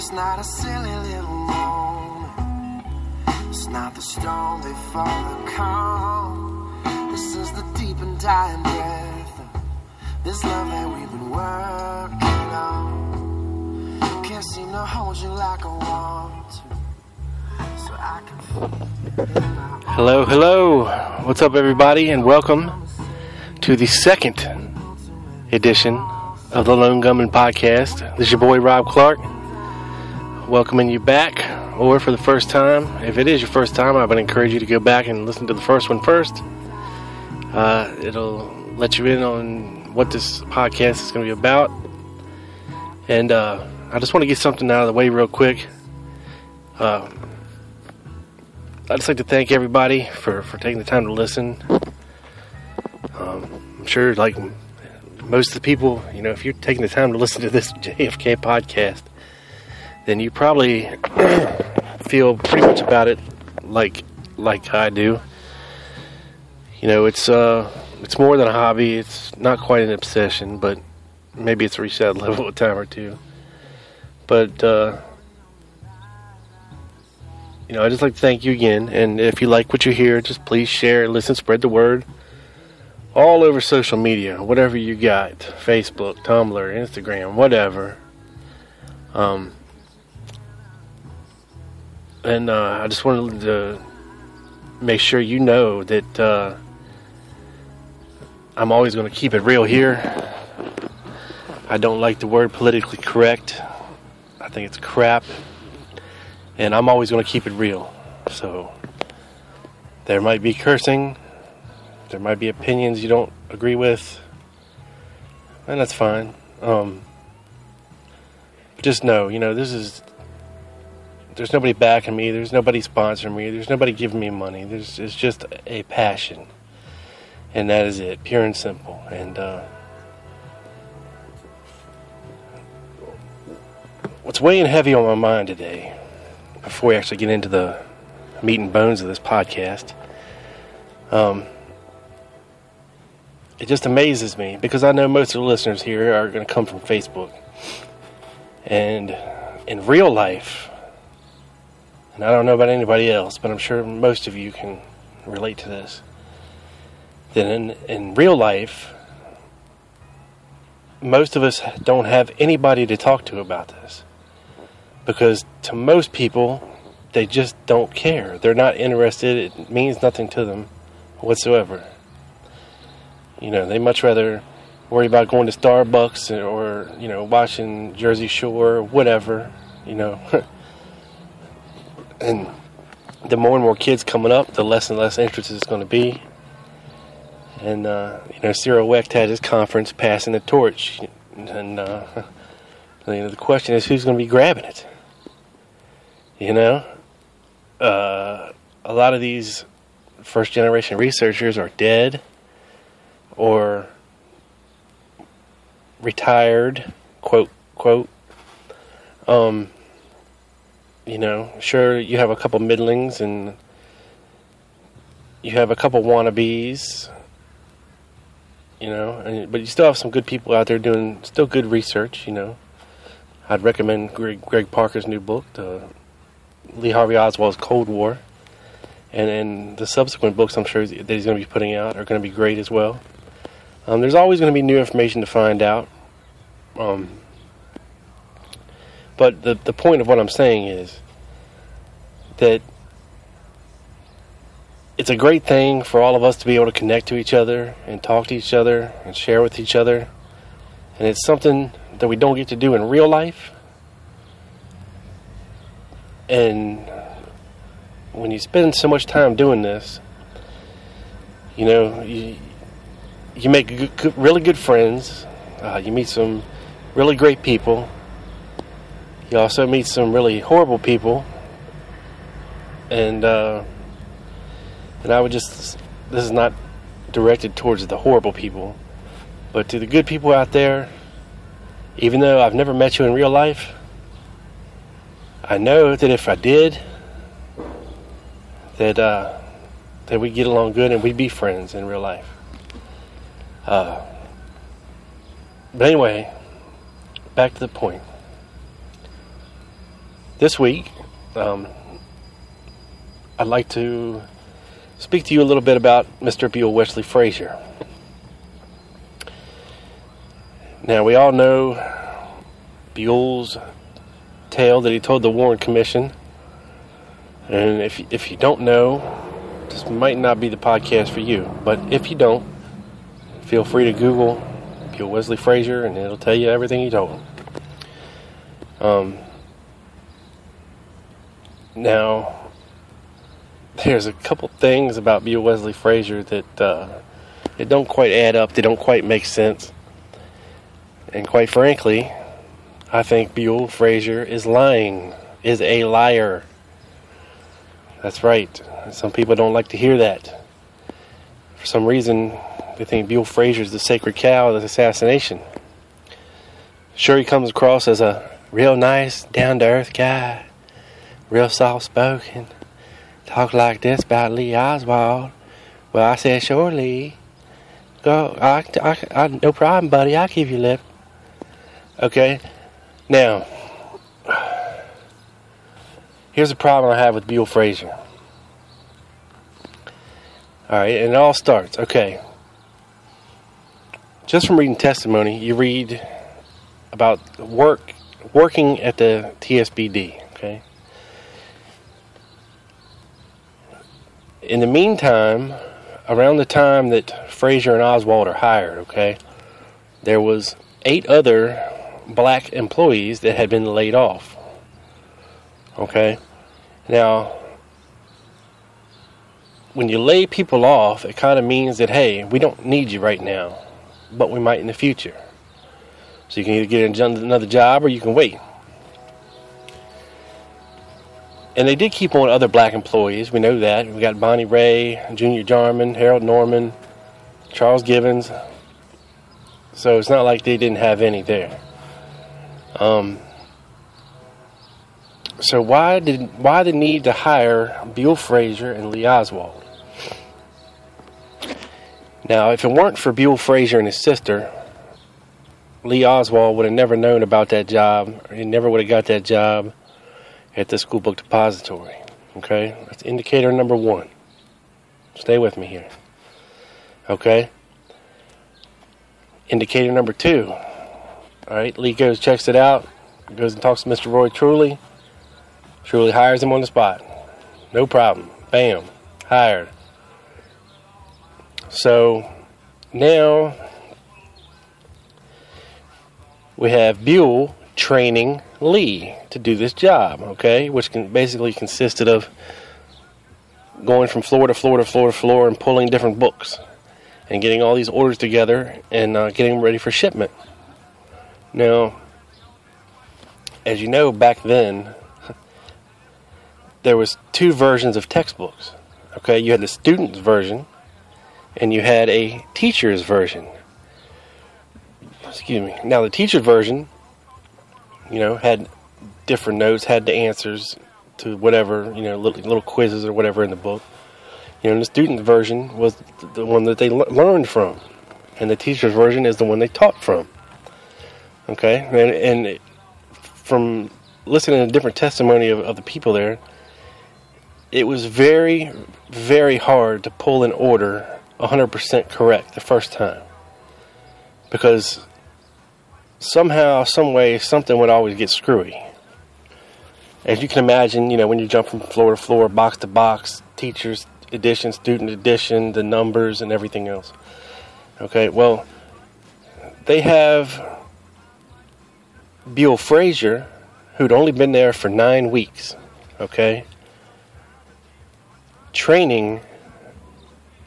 It's not a silly little moment. It's not the storm before the calm. This is the deep and dying breath of this love that we've been working on. Can't seem to hold you like I want to. So I can. Hello, hello. What's up, everybody, and welcome to the second edition of the Lone Gunman Podcast. This is your boy Rob Clark, welcoming you back, or for the first time. If it is your first time, I would encourage you to go back and listen to the first one first. Uh, it'll let you in on what this podcast is going to be about. And uh, I just want to get something out of the way real quick. Uh, I'd just like to thank everybody for, for taking the time to listen. Um, I'm sure, like most of the people, you know, if you're taking the time to listen to this JFK podcast, then you probably feel pretty much about it like like I do. You know, it's uh, it's more than a hobby. It's not quite an obsession, but maybe it's reached that level a time or two. But uh, you know, I just like to thank you again. And if you like what you hear, just please share, listen, spread the word all over social media, whatever you got Facebook, Tumblr, Instagram, whatever. Um, and uh, I just wanted to make sure you know that uh, I'm always going to keep it real here. I don't like the word politically correct, I think it's crap and I'm always going to keep it real. So there might be cursing, there might be opinions you don't agree with, and that's fine. Um, just know, you know, this is there's nobody backing me, there's nobody sponsoring me, there's nobody giving me money. There's it's just a passion, and that is it, pure and simple. And uh, what's weighing heavy on my mind today before we actually get into the meat and bones of this podcast, um, it just amazes me because I know most of the listeners here are going to come from Facebook. And in real life, and I don't know about anybody else, but I'm sure most of you can relate to this. That in, in real life, most of us don't have anybody to talk to about this because to most people, they just don't care. They're not interested. It means nothing to them whatsoever. You know, they much rather worry about going to Starbucks or, you know, watching Jersey Shore or whatever, you know. and the more and more kids coming up, the less and less interest it's going to be. And, uh, you know, Cyril Wecht had his conference passing the torch. And, uh, you know, the question is who's going to be grabbing it? You know, uh, a lot of these first generation researchers are dead or retired, quote, quote. Um, you know, sure, you have a couple middlings and you have a couple wannabes, you know, and, but you still have some good people out there doing still good research, you know. I'd recommend Greg, Greg Parker's new book, the Lee Harvey Oswald's Cold War, and and the subsequent books I'm sure that he's going to be putting out are going to be great as well. Um, there's always going to be new information to find out, um, But the, the point of what I'm saying is that it's a great thing for all of us to be able to connect to each other and talk to each other and share with each other. And it's something that we don't get to do in real life. And when you spend so much time doing this, you know, you, you make good, good, really good friends. Uh, you meet some really great people. You also meet some really horrible people. And, uh, and I would just, this is not directed towards the horrible people, but to the good people out there, even though I've never met you in real life, I know that if I did, that uh, that we get along good and we'd be friends in real life. Uh, but anyway, back to the point. This week, um, I'd like to speak to you a little bit about Mr. Buell Wesley Frazier. Now, we all know Buell's tale that he told the Warren Commission. And if, if you don't know, this might not be the podcast for you. But if you don't, feel free to Google Buell Wesley Frazier and it'll tell you everything he told. Um, now, there's a couple things about Buell Wesley Frazier that uh, it don't quite add up. They don't quite make sense. And quite frankly, I think Buell Frazier is lying, is a liar. That's right. Some people don't like to hear that. For some reason, they think Buell Frazier is the sacred cow of the assassination. Sure, he comes across as a real nice, down to earth guy, real soft spoken. Talk like this about Lee Oswald. Well, I said, sure, Lee. Go, I, I, I, no problem, buddy. I'll give you a lift. Okay? Now, here's a problem I have with Buell Frazier. All right, and it all starts. Okay. Just from reading testimony, you read about work working at the TSBD, okay? In the meantime, around the time that Frazier and Oswald are hired, okay, there was eight other black employees that had been laid off. Okay? Now, when you lay people off, it kind of means that, hey, we don't need you right now, but we might in the future. So you can either get another job or you can wait. And they did keep on other black employees. We know that. We got Bonnie Ray, Junior Jarman, Harold Norman, Charles Givens. So it's not like they didn't have any there. Um, so why did why the need to hire Buell Frazier and Lee Oswald? Now, if it weren't for Buell Frazier and his sister, Lee Oswald would have never known about that job. He never would have got that job at the school book depository. Okay, that's indicator number one. Stay with me here. Okay. Indicator number two. All right, Lee goes, checks it out, goes and talks to Mr. Roy Truly. Truly hires him on the spot. No problem. Bam. Hired. So now we have Buell training Lee to do this job, okay? Which can basically consisted of going from floor to floor to floor to floor and pulling different books and getting all these orders together and uh, getting them ready for shipment. Now, as you know, back then, there was two versions of textbooks. Okay, you had the student's version, and you had a teacher's version. Excuse me. Now, the teacher version, you know, had different notes, had the answers to whatever, you know, little, little quizzes or whatever in the book. You know, the student version was the one that they learned from, and the teacher's version is the one they taught from. Okay, and, and from listening to different testimony of, of the people there, it was very, very hard to pull an order 100% correct the first time. Because somehow, some way, something would always get screwy. as you can imagine, you know, when you jump from floor to floor, box to box, teachers edition, student edition, the numbers, and everything else. Okay, well, they have Beale Frazier, who'd only been there for nine weeks, okay, training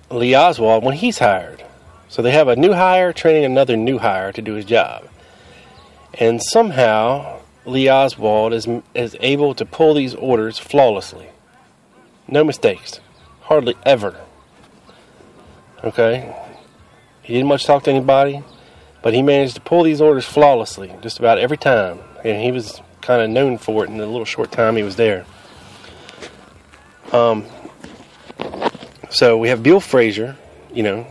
Lee Oswald when he's hired. So they have a new hire training another new hire to do his job. And somehow Lee Oswald is, is able to pull these orders flawlessly. No mistakes. Hardly ever. Okay? He didn't much talk to anybody, but he managed to pull these orders flawlessly just about every time. And he was kind of known for it in the little short time he was there. Um, so we have Bill Frazier, you know,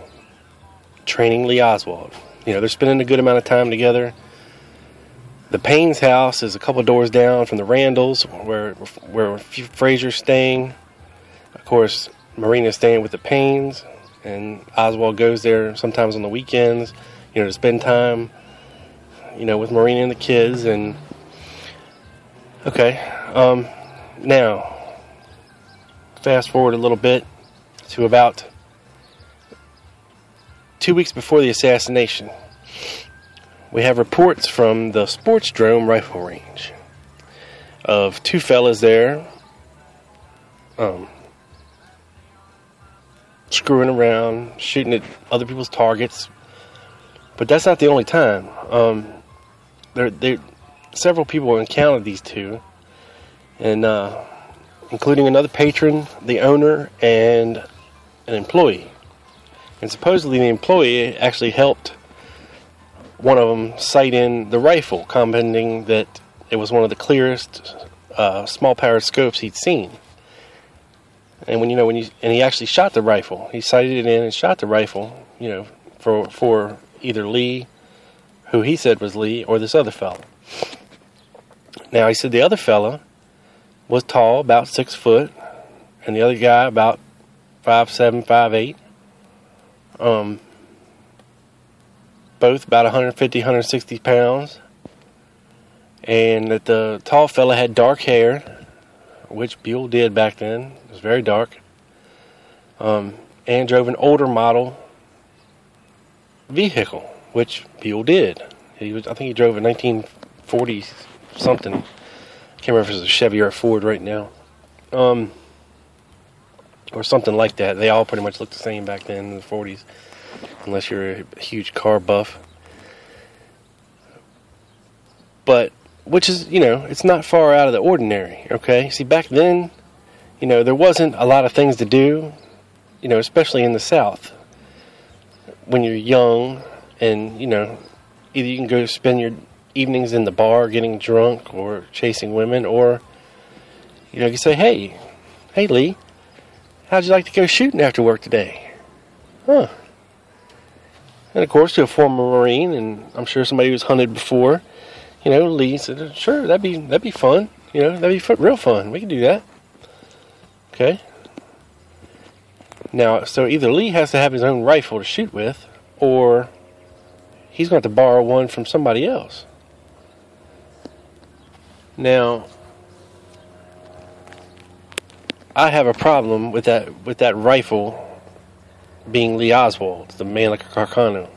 training Lee Oswald. You know, they're spending a good amount of time together. The Paine's house is a couple doors down from the Randles, where where Frazier's staying. Of course, Marina's staying with the Paines, and Oswald goes there sometimes on the weekends, you know, to spend time, you know, with Marina and the kids. And okay, um, now fast forward a little bit to about two weeks before the assassination we have reports from the Sportsdrome rifle range of two fellas there um, screwing around, shooting at other people's targets. But that's not the only time. Um, there, there, several people encountered these two, and uh, including another patron, the owner, and an employee. And supposedly, the employee actually helped one of them sight in the rifle, commenting that it was one of the clearest uh, small powered scopes he'd seen. And when you know when you and he actually shot the rifle, he sighted it in and shot the rifle. You know, for for either Lee, who he said was Lee, or this other fellow. Now he said the other fella was tall, about six foot, and the other guy about five seven, five eight. Um, both about 150, 160 pounds, and that the tall fella had dark hair, which Buell did back then. It was very dark, um, and drove an older model vehicle, which Buell did. He was, I think he drove a 1940 something. I can't remember if it was a Chevy or a Ford right now. Um, or something like that. They all pretty much looked the same back then in the 40s unless you're a huge car buff. But which is, you know, it's not far out of the ordinary, okay? See, back then, you know, there wasn't a lot of things to do, you know, especially in the South. When you're young and, you know, either you can go spend your evenings in the bar getting drunk or chasing women, or, you know, you say, hey, hey, Lee, how'd you like to go shooting after work today? Huh, and of course, to a former Marine, and I'm sure somebody who's hunted before, you know, Lee said, "Sure, that'd be that'd be fun. You know, that'd be real fun. We can do that." Okay. Now, so either Lee has to have his own rifle to shoot with, or he's going to have to borrow one from somebody else. Now, I have a problem with that with that rifle being Lee Oswald, the Mannlicher-Carcano.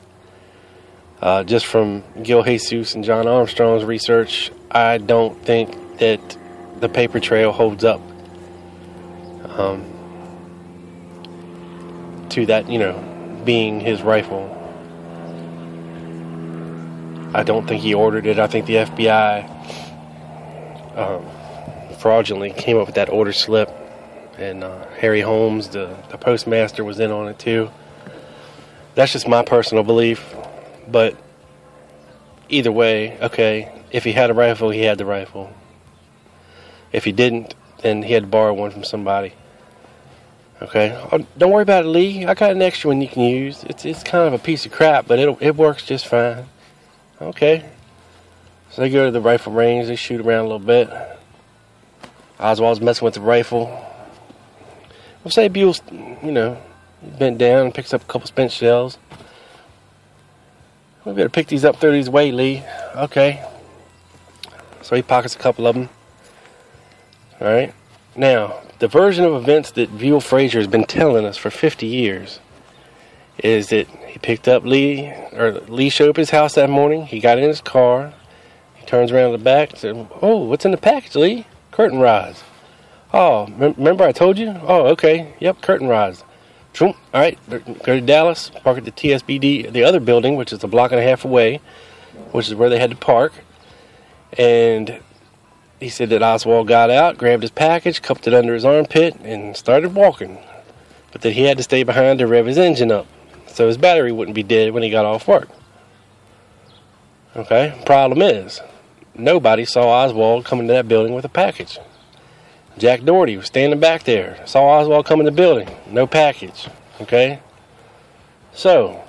Uh, just from Gil Jesus and John Armstrong's research, I don't think that the paper trail holds up um, to that, you know, being his rifle. I don't think he ordered it. I think the FBI um, fraudulently came up with that order slip and uh, Harry Holmes, the, the postmaster, was in on it too. That's just my personal belief, but either way, okay, if he had a rifle, he had the rifle. If he didn't, then he had to borrow one from somebody. Okay, oh, don't worry about it, Lee. I got an extra one you can use. It's it's kind of a piece of crap, but it it works just fine. Okay. So they go to the rifle range. They shoot around a little bit. Oswald's messing with the rifle. Well, say Beale's, you know, bent down and picks up a couple spent shells. We better pick these up, throw these away, Lee. Okay. So he pockets a couple of them. All right. Now, the version of events that Buell Frazier has been telling us for 50 years is that he picked up Lee, or Lee showed up at his house that morning. He got in his car. He turns around the back and said, Oh, what's in the package, Lee? Curtain rods. Oh, remember I told you? Oh, okay. Yep, curtain rods. All right, go to Dallas, park at the TSBD, the other building, which is a block and a half away, which is where they had to park. And he said that Oswald got out, grabbed his package, cupped it under his armpit, and started walking. But that he had to stay behind to rev his engine up so his battery wouldn't be dead when he got off work. Okay, problem is, nobody saw Oswald come into that building with a package. Jack Dougherty was standing back there, saw Oswald come in the building, no package. Okay, so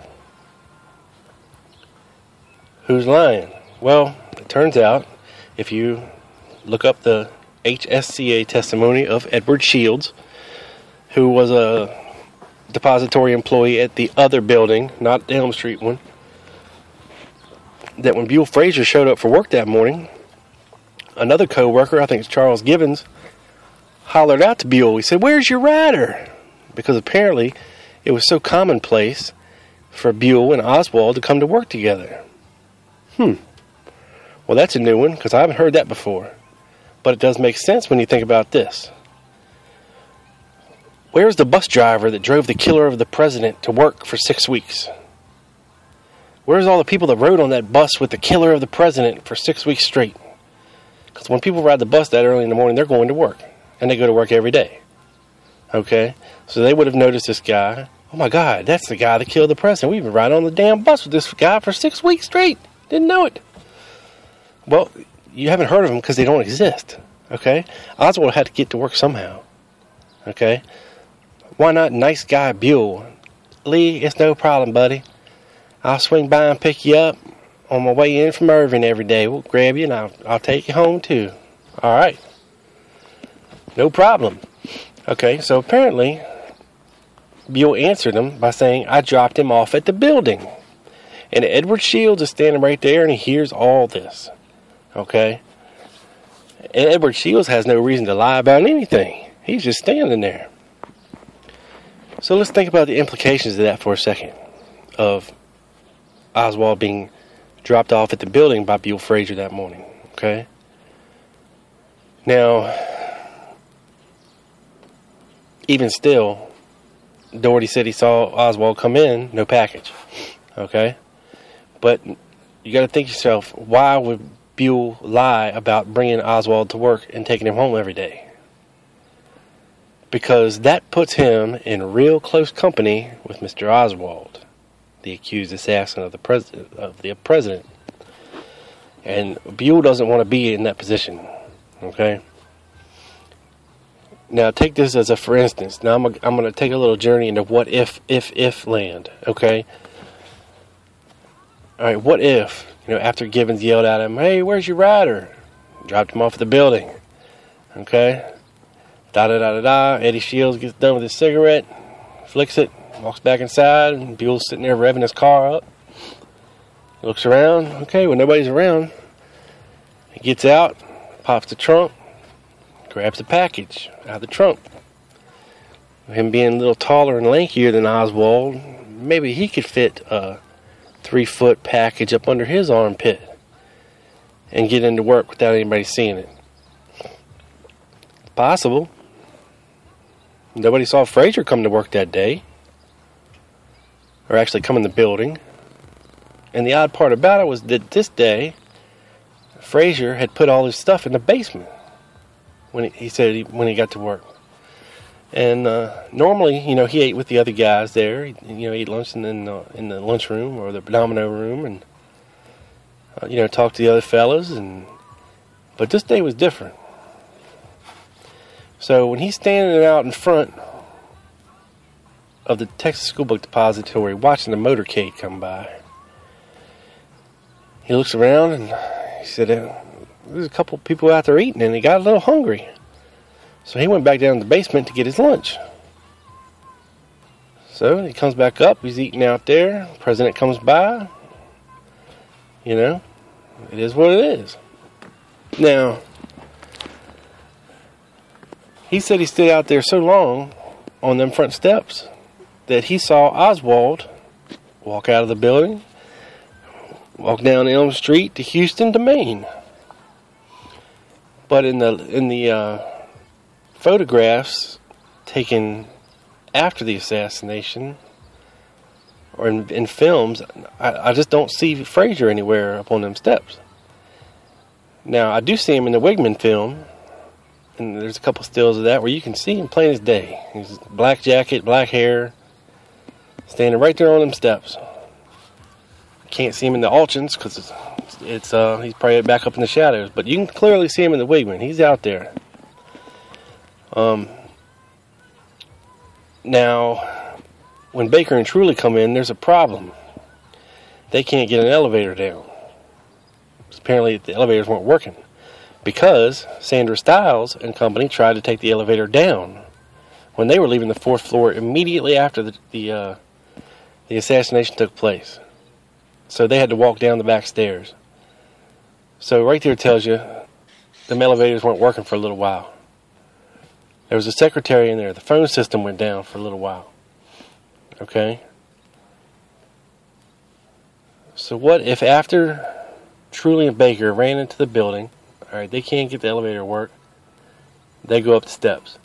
who's lying? Well, it turns out if you look up the HSCA testimony of Edward Shields, who was a depository employee at the other building, not the Elm Street one, that when Buell Frazier showed up for work that morning, another co-worker, I think it's Charles Givens, hollered out to Buell. He said, "Where's your rider?" Because apparently, it was so commonplace for Buell and Oswald to come to work together. Hmm. Well, that's a new one because I haven't heard that before. But it does make sense when you think about this. Where's the bus driver that drove the killer of the president to work for six weeks? Where's all the people that rode on that bus with the killer of the president for six weeks straight? Because when people ride the bus that early in the morning, they're going to work. And they go to work every day. Okay? So they would have noticed this guy. Oh my God, that's the guy that killed the president. We've been riding on the damn bus with this guy for six weeks straight. Didn't know it. Well, you haven't heard of them because they don't exist. Okay? Oswald had to get to work somehow. Okay? Why not nice guy Buell? Lee, it's no problem, buddy. I'll swing by and pick you up on my way in from Irving every day. We'll grab you and I'll, I'll take you home too. All right. No problem. Okay, so apparently Buell answered him by saying, I dropped him off at the building. And Edward Shields is standing right there and he hears all this. Okay? And Edward Shields has no reason to lie about anything. He's just standing there. So let's think about the implications of that for a second. Of Oswald being dropped off at the building by Buell Frazier that morning. Okay? Now, even still, Dougherty said he saw Oswald come in, no package. Okay? But you got to think yourself, why would Buell lie about bringing Oswald to work and taking him home every day? Because that puts him in real close company with Mr. Oswald, the accused assassin of the president. Of the president, and Buell doesn't want to be in that position. Okay. Now take this as a for instance. Now I'm, a, I'm going to take a little journey into what if if if land. Okay. All right. What if you know after Givens yelled at him, "Hey, where's your rider?" Dropped him off at the building. Okay. Da da da da da. Eddie Shields gets done with his cigarette, flicks it, walks back inside, and Buell's sitting there revving his car up. Looks around. Okay, when nobody's around, he gets out, pops the trunk, grabs the package out of the trunk. Him being a little taller and lankier than Oswald, maybe he could fit a three foot package up under his armpit and get into work without anybody seeing it. Possible. Nobody saw Frazier come to work that day, or actually come in the building. And the odd part about it was that this day, Frazier had put all his stuff in the basement when he, he said he, when he got to work. And uh, normally, you know, he ate with the other guys there. He, you know, ate lunch in, the, in the lunchroom or the domino room, and uh, you know, talked to the other fellas. And but this day was different. So when he's standing out in front of the Texas School Book Depository watching the motorcade come by, he looks around and he said, uh, There's a couple people out there eating, and he got a little hungry. So he went back down to the basement to get his lunch. So he comes back up, he's eating out there. The president comes by. You know, it is what it is. Now, He said he stood out there so long on them front steps that he saw Oswald walk out of the building, walk down Elm Street to Houston to Main. But in the in the uh, photographs taken after the assassination, or in, in films, I, I just don't see Frazier anywhere up on them steps. Now I do see him in the Wiegman film, and there's a couple stills of that where you can see him plain as day. He's black jacket, black hair, standing right there on them steps. Can't see him in the Altgens because it's, it's uh, he's probably back up in the shadows, but you can clearly see him in the Wiegman. He's out there. Um. Now, when Baker and Truly come in, there's a problem. They can't get an elevator down. Apparently, the elevators weren't working because Sandra Styles and company tried to take the elevator down when they were leaving the fourth floor immediately after the the, uh, the assassination took place. So they had to walk down the back stairs. So right there tells you the elevators weren't working for a little while. There was a secretary in there. The phone system went down for a little while. Okay? So what if after Truly and Baker ran into the building all right, they can't get the elevator to work. They go up the steps.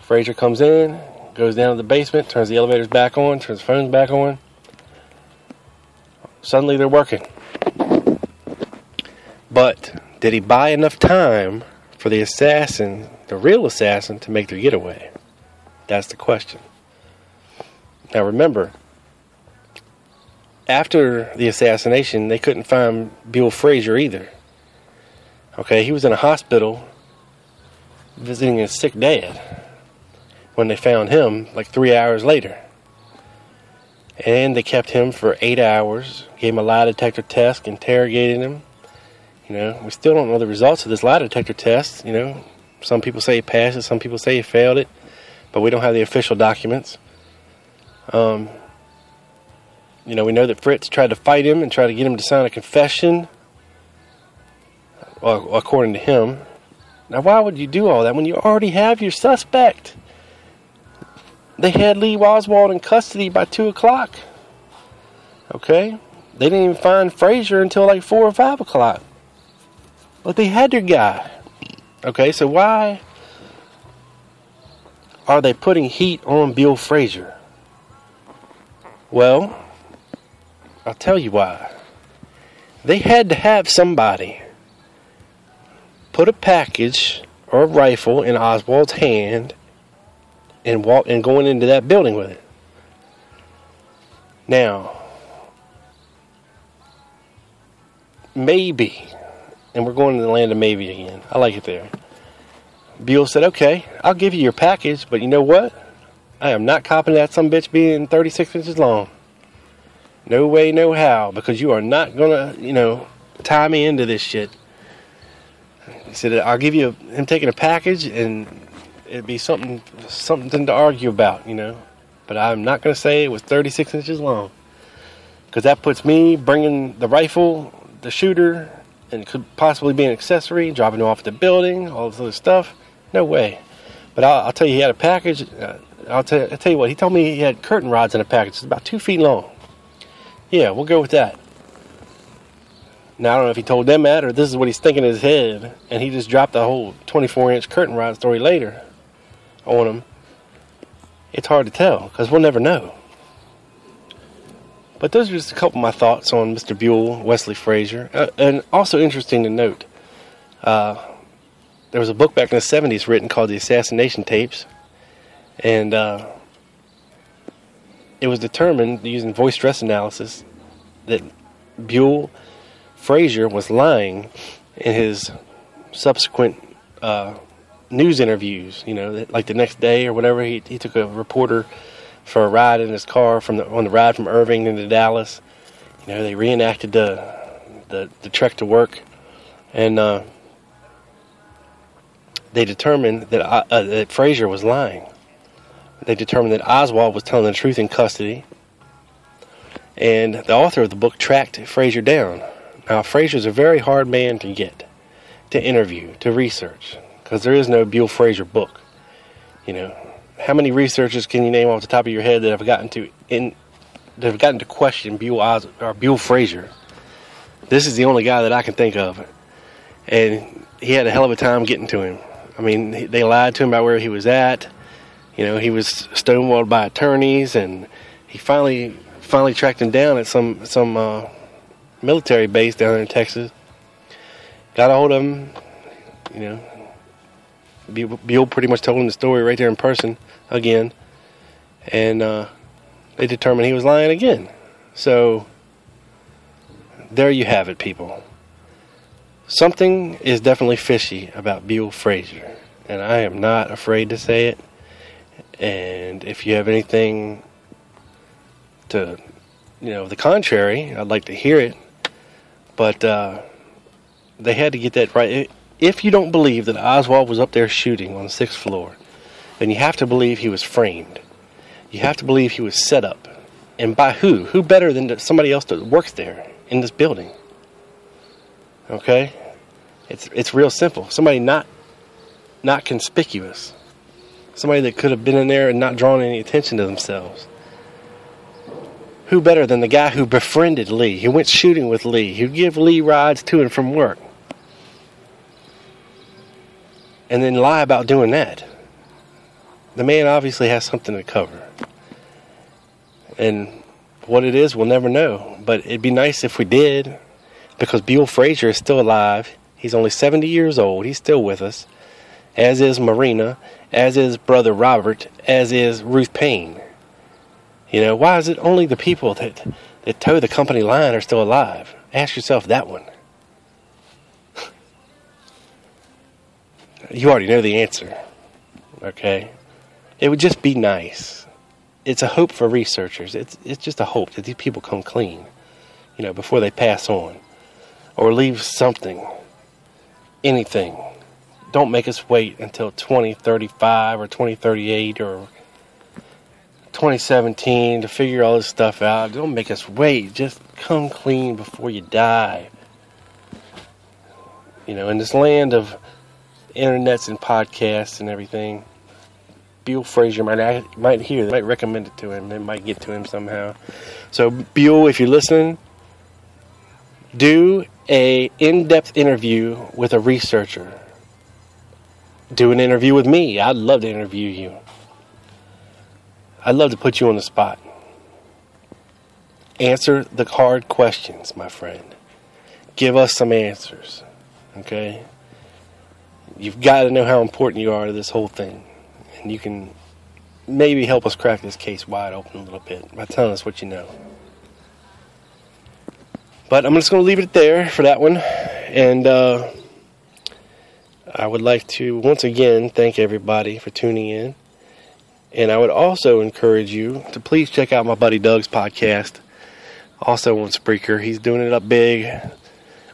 Frazier comes in, goes down to the basement, turns the elevators back on, turns the phones back on. Suddenly they're working. But did he buy enough time for the assassin, the real assassin, to make their getaway? That's the question. Now remember, after the assassination, they couldn't find Bill Frazier either. Okay, he was in a hospital visiting his sick dad when they found him like three hours later. And they kept him for eight hours, gave him a lie detector test, interrogated him. You know, we still don't know the results of this lie detector test. You know, some people say he passed it, some people say he failed it, but we don't have the official documents. Um, you know, we know that Fritz tried to fight him and try to get him to sign a confession well, according to him. Now, why would you do all that when you already have your suspect? They had Lee Oswald in custody by 2 o'clock. Okay? They didn't even find Frazier until like 4 or 5 o'clock. But they had their guy. Okay, so why are they putting heat on Bill Frazier? Well, I'll tell you why. They had to have somebody put a package or a rifle in Oswald's hand and walk and going into that building with it. Now, maybe, and we're going to the land of maybe again. I like it there. Buell said, "Okay, I'll give you your package, but you know what? I am not copping that some bitch being 36 inches long. No way, no how, because you are not gonna, you know, tie me into this shit." He said, "I'll give you him taking a package, and it'd be something something to argue about, you know. But I'm not going to say it was 36 inches long, because that puts me bringing the rifle, the shooter, and could possibly be an accessory, dropping it off the building, all this other stuff. No way. But I'll, I'll tell you, he had a package. Uh, I'll, tell, I'll tell you what. He told me he had curtain rods in a package. It's about two feet long. Yeah, we'll go with that. Now I don't know if he told them that or this is what he's thinking in his head, and he just dropped a whole 24 inch curtain rod story later on them, It's hard to tell because we'll never know. But those are just a couple of my thoughts on Mr. Buell, Wesley Frazier, uh, and also interesting to note. Uh, there was a book back in the 70s written called The Assassination Tapes, and uh, it was determined using voice stress analysis that Buell Frazier was lying in his subsequent uh, news interviews. You know, like the next day or whatever, he he took a reporter for a ride in his car from the on the ride from Irving into Dallas. You know, they reenacted the the, the trek to work, and uh, they determined that uh, that Frazier was lying. They determined that Oswald was telling the truth in custody, and the author of the book tracked Frazier down now, Frazier's a very hard man to get, to interview, to research, because there is no Bill Frazier book. You know, how many researchers can you name off the top of your head that have gotten to in that have gotten to question Buell Os, or Buell Frazier? This is the only guy that I can think of, and he had a hell of a time getting to him. I mean, they lied to him about where he was at. You know, he was stonewalled by attorneys, and he finally finally tracked him down at some some uh, military base down there in Texas. Got a hold of him. You know, Buell pretty much told him the story right there in person again, and uh, they determined he was lying again. So there you have it, people. Something is definitely fishy about Buell Frazier, and I am not afraid to say it. And if you have anything to, you know, the contrary, I'd like to hear it. But uh, they had to get that right. If you don't believe that Oswald was up there shooting on the sixth floor, then you have to believe he was framed. You have to believe he was set up. And by who? Who better than somebody else that works there in this building? Okay? It's it's real simple. Somebody not not conspicuous. Somebody that could have been in there and not drawn any attention to themselves. Who better than the guy who befriended Lee, who went shooting with Lee, who gave Lee rides to and from work? And then lie about doing that. The man obviously has something to cover. And what it is, we'll never know. But it'd be nice if we did, because Buell Frazier is still alive. He's only 70 years old. He's still with us, as is Marina, as is brother Robert, as is Ruth Paine. You know, why is it only the people that, that toe the company line are still alive? Ask yourself that one. You already know the answer. Okay? It would just be nice. It's a hope for researchers. It's it's just a hope that these people come clean, you know, before they pass on. Or leave something. Anything. Don't make us wait until 2035 or 2038 or 2017 to figure all this stuff out. Don't make us wait. Just come clean before you die. You know, in this land of internets and podcasts and everything, Buell Frazier might might hear, might recommend it to him. It might get to him somehow. So, Buell, if you're listening, do a in-depth interview with a researcher. Do an interview with me. I'd love to interview you. I'd love to put you on the spot. Answer the hard questions, my friend. Give us some answers. Okay? You've got to know how important you are to this whole thing. And you can maybe help us crack this case wide open a little bit by telling us what you know. But I'm just going to leave it there for that one. And uh, I would like to once again thank everybody for tuning in. And I would also encourage you to please check out my buddy Doug's podcast, also on Spreaker. He's doing it up big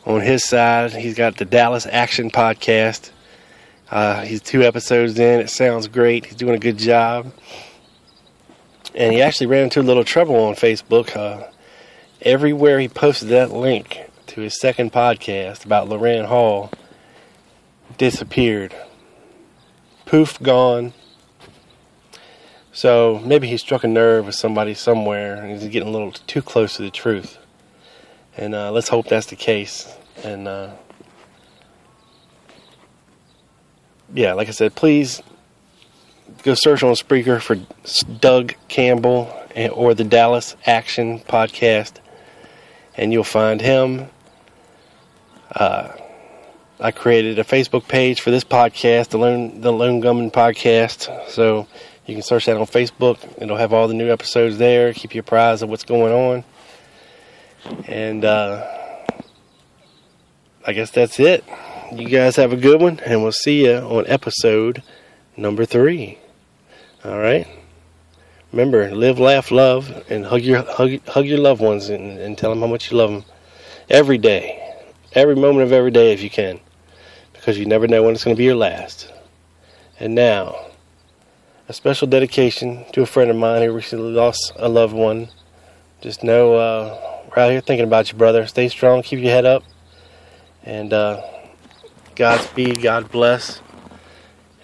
on his side. He's got the Dallas Action Podcast. Uh, he's two episodes in. It sounds great. He's doing a good job. And he actually ran into a little trouble on Facebook. Uh, everywhere he posted that link to his second podcast about Loran Hall disappeared. Poof, gone. So maybe he struck a nerve with somebody somewhere and he's getting a little too close to the truth. And uh, let's hope that's the case. And uh, yeah, like I said, please go search on Spreaker for Doug Campbell or the Dallas Action Podcast, and you'll find him. Uh, I created a Facebook page for this podcast, the Lone the Lone Gunman Podcast. So you can search that on Facebook. It'll have all the new episodes there. Keep you apprised of what's going on. And uh, I guess that's it. You guys have a good one, and we'll see you on episode number three. All right. Remember, live, laugh, love, and hug your hug, hug your loved ones, and, and tell them how much you love them every day, every moment of every day if you can, because you never know when it's going to be your last. And now a special dedication to a friend of mine who recently lost a loved one. Just know uh, we're out here thinking about you, brother. Stay strong, keep your head up, and uh, Godspeed, God bless,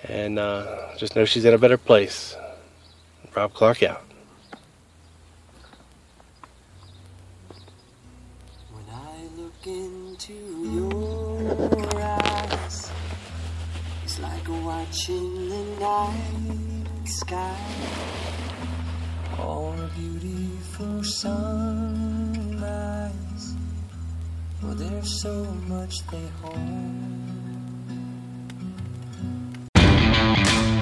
And uh, just know she's in a better place. Rob Clark out. When I look into your eyes, it's like watching the night sky. A beautiful sunrise. Well, there's so much they hold.